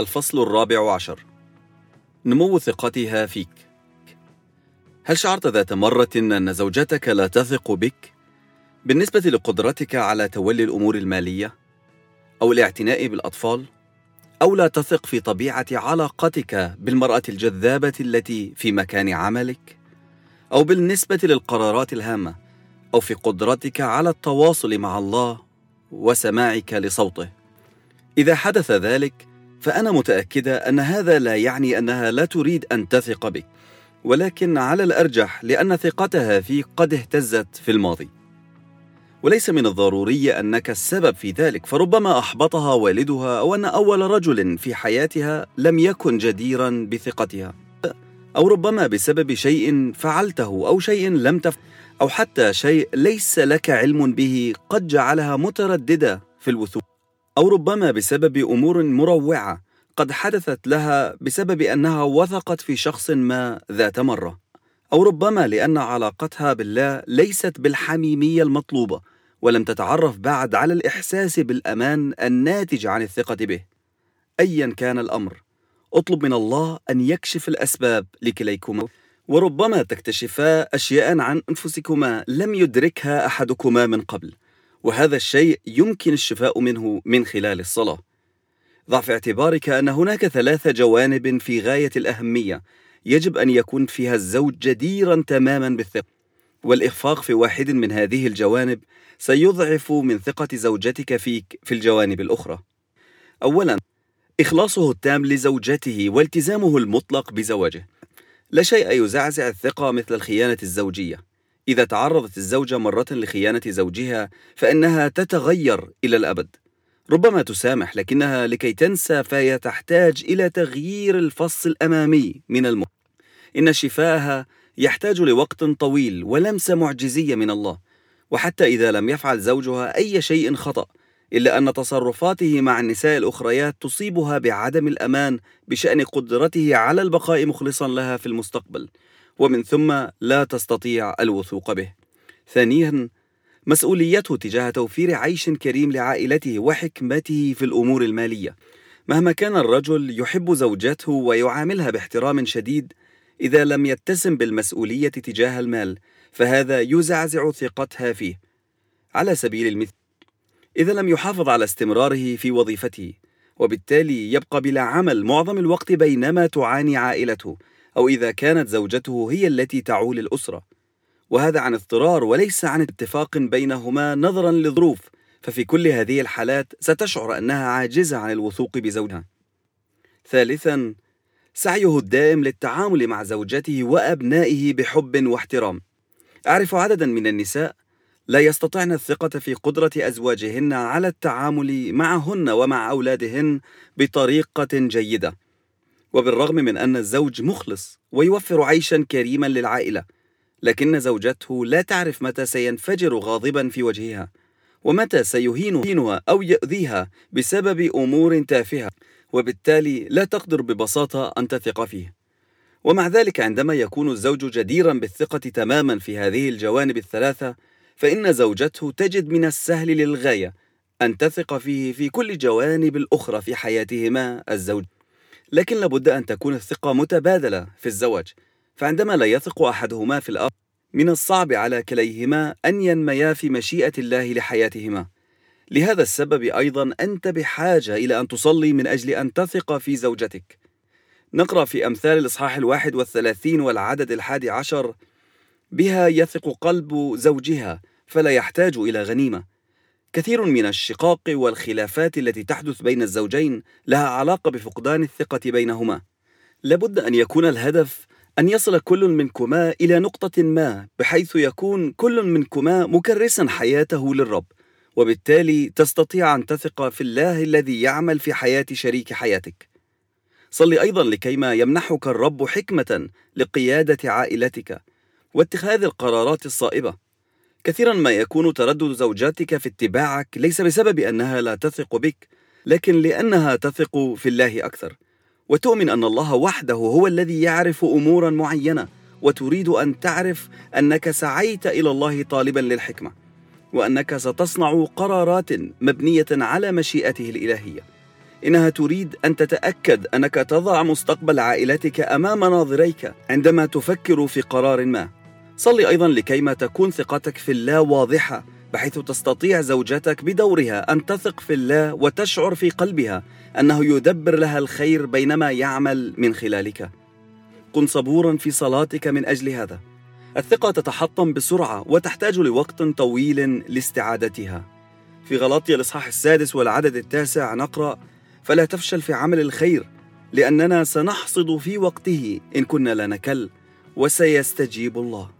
الفصل الرابع عشر نمو ثقتها فيك هل شعرت ذات مرة أن زوجتك لا تثق بك؟ بالنسبة لقدرتك على تولي الأمور المالية؟ أو الاعتناء بالأطفال؟ أو لا تثق في طبيعة علاقتك بالمرأة الجذابة التي في مكان عملك؟ أو بالنسبة للقرارات الهامة؟ أو في قدرتك على التواصل مع الله وسماعك لصوته؟ إذا حدث ذلك فأنا متأكدة أن هذا لا يعني أنها لا تريد أن تثق بك. ولكن على الأرجح لأن ثقتها فيك قد اهتزت في الماضي. وليس من الضروري أنك السبب في ذلك فربما أحبطها والدها أو أن أول رجل في حياتها لم يكن جديرا بثقتها. أو ربما بسبب شيء فعلته أو شيء لم تف أو حتى شيء ليس لك علم به قد جعلها مترددة في الوثوق. أو ربما بسبب أمور مروعة قد حدثت لها بسبب أنها وثقت في شخص ما ذات مرة أو ربما لأن علاقتها بالله ليست بالحميمية المطلوبة ولم تتعرف بعد على الإحساس بالأمان الناتج عن الثقة به. أيا كان الأمر أطلب من الله أن يكشف الأسباب لكليكما وربما تكتشفا أشياء عن أنفسكما لم يدركها أحدكما من قبل. وهذا الشيء يمكن الشفاء منه من خلال الصلاة. ضع في اعتبارك أن هناك ثلاث جوانب في غاية الأهمية يجب أن يكون فيها الزوج جديرا تماما بالثقة والإخفاق في واحد من هذه الجوانب سيضعف من ثقة زوجتك فيك في الجوانب الأخرى. أولا إخلاصه التام لزوجته والتزامه المطلق بزواجه. لا شيء يزعزع الثقة مثل الخيانة الزوجية. إذا تعرضت الزوجة مرة لخيانة زوجها فإنها تتغير إلى الأبد. ربما تسامح لكنها لكي تنسى فهي تحتاج إلى تغيير الفص الأمامي من المخ إن شفاءها يحتاج لوقت طويل ولمسة معجزية من الله. وحتى إذا لم يفعل زوجها أي شيء خطأ إلا أن تصرفاته مع النساء الأخريات تصيبها بعدم الأمان بشأن قدرته على البقاء مخلصا لها في المستقبل. ومن ثم لا تستطيع الوثوق به. ثانيا مسؤوليته تجاه توفير عيش كريم لعائلته وحكمته في الأمور المالية. مهما كان الرجل يحب زوجته ويعاملها باحترام شديد إذا لم يتسم بالمسؤولية تجاه المال فهذا يزعزع ثقتها فيه. على سبيل المثال إذا لم يحافظ على استمراره في وظيفته وبالتالي يبقى بلا عمل معظم الوقت بينما تعاني عائلته أو إذا كانت زوجته هي التي تعول الأسرة. وهذا عن اضطرار وليس عن اتفاق بينهما نظرا لظروف ففي كل هذه الحالات ستشعر أنها عاجزة عن الوثوق بزوجها. ثالثا سعيه الدائم للتعامل مع زوجته وأبنائه بحب واحترام. أعرف عددا من النساء لا يستطعن الثقة في قدرة أزواجهن على التعامل معهن ومع أولادهن بطريقة جيدة. وبالرغم من أن الزوج مخلص ويوفر عيشا كريما للعائلة لكن زوجته لا تعرف متى سينفجر غاضبا في وجهها ومتى سيهينها أو يؤذيها بسبب أمور تافهة وبالتالي لا تقدر ببساطة أن تثق فيه. ومع ذلك عندما يكون الزوج جديرا بالثقة تماما في هذه الجوانب الثلاثة فإن زوجته تجد من السهل للغاية أن تثق فيه في كل الجوانب الأخرى في حياتهما الزوج. لكن لابد أن تكون الثقة متبادلة في الزواج فعندما لا يثق أحدهما في الآخر من الصعب على كليهما أن ينميا في مشيئة الله لحياتهما. لهذا السبب أيضا أنت بحاجة إلى أن تصلي من أجل أن تثق في زوجتك. نقرأ في أمثال الإصحاح الواحد والثلاثين والعدد الحادي عشر بها يثق قلب زوجها فلا يحتاج إلى غنيمة. كثير من الشقاق والخلافات التي تحدث بين الزوجين لها علاقة بفقدان الثقة بينهما. لابد أن يكون الهدف أن يصل كل منكما إلى نقطة ما بحيث يكون كل منكما مكرسا حياته للرب، وبالتالي تستطيع أن تثق في الله الذي يعمل في حياة شريك حياتك. صل أيضا لكيما يمنحك الرب حكمة لقيادة عائلتك واتخاذ القرارات الصائبة. كثيرا ما يكون تردد زوجاتك في اتباعك ليس بسبب أنها لا تثق بك لكن لأنها تثق في الله أكثر. وتؤمن أن الله وحده هو الذي يعرف أمورا معينة وتريد أن تعرف أنك سعيت إلى الله طالبا للحكمة وأنك ستصنع قرارات مبنية على مشيئته الإلهية. إنها تريد أن تتأكد أنك تضع مستقبل عائلتك أمام ناظريك عندما تفكر في قرار ما. صلي أيضا لكيما تكون ثقتك في الله واضحة بحيث تستطيع زوجتك بدورها أن تثق في الله وتشعر في قلبها أنه يدبر لها الخير بينما يعمل من خلالك. كن صبورا في صلاتك من أجل هذا. الثقة تتحطم بسرعة وتحتاج لوقت طويل لاستعادتها. في غلطي الإصحاح السادس والعدد التاسع نقرأ فلا تفشل في عمل الخير لأننا سنحصد في وقته إن كنا لا نكل وسيستجيب الله.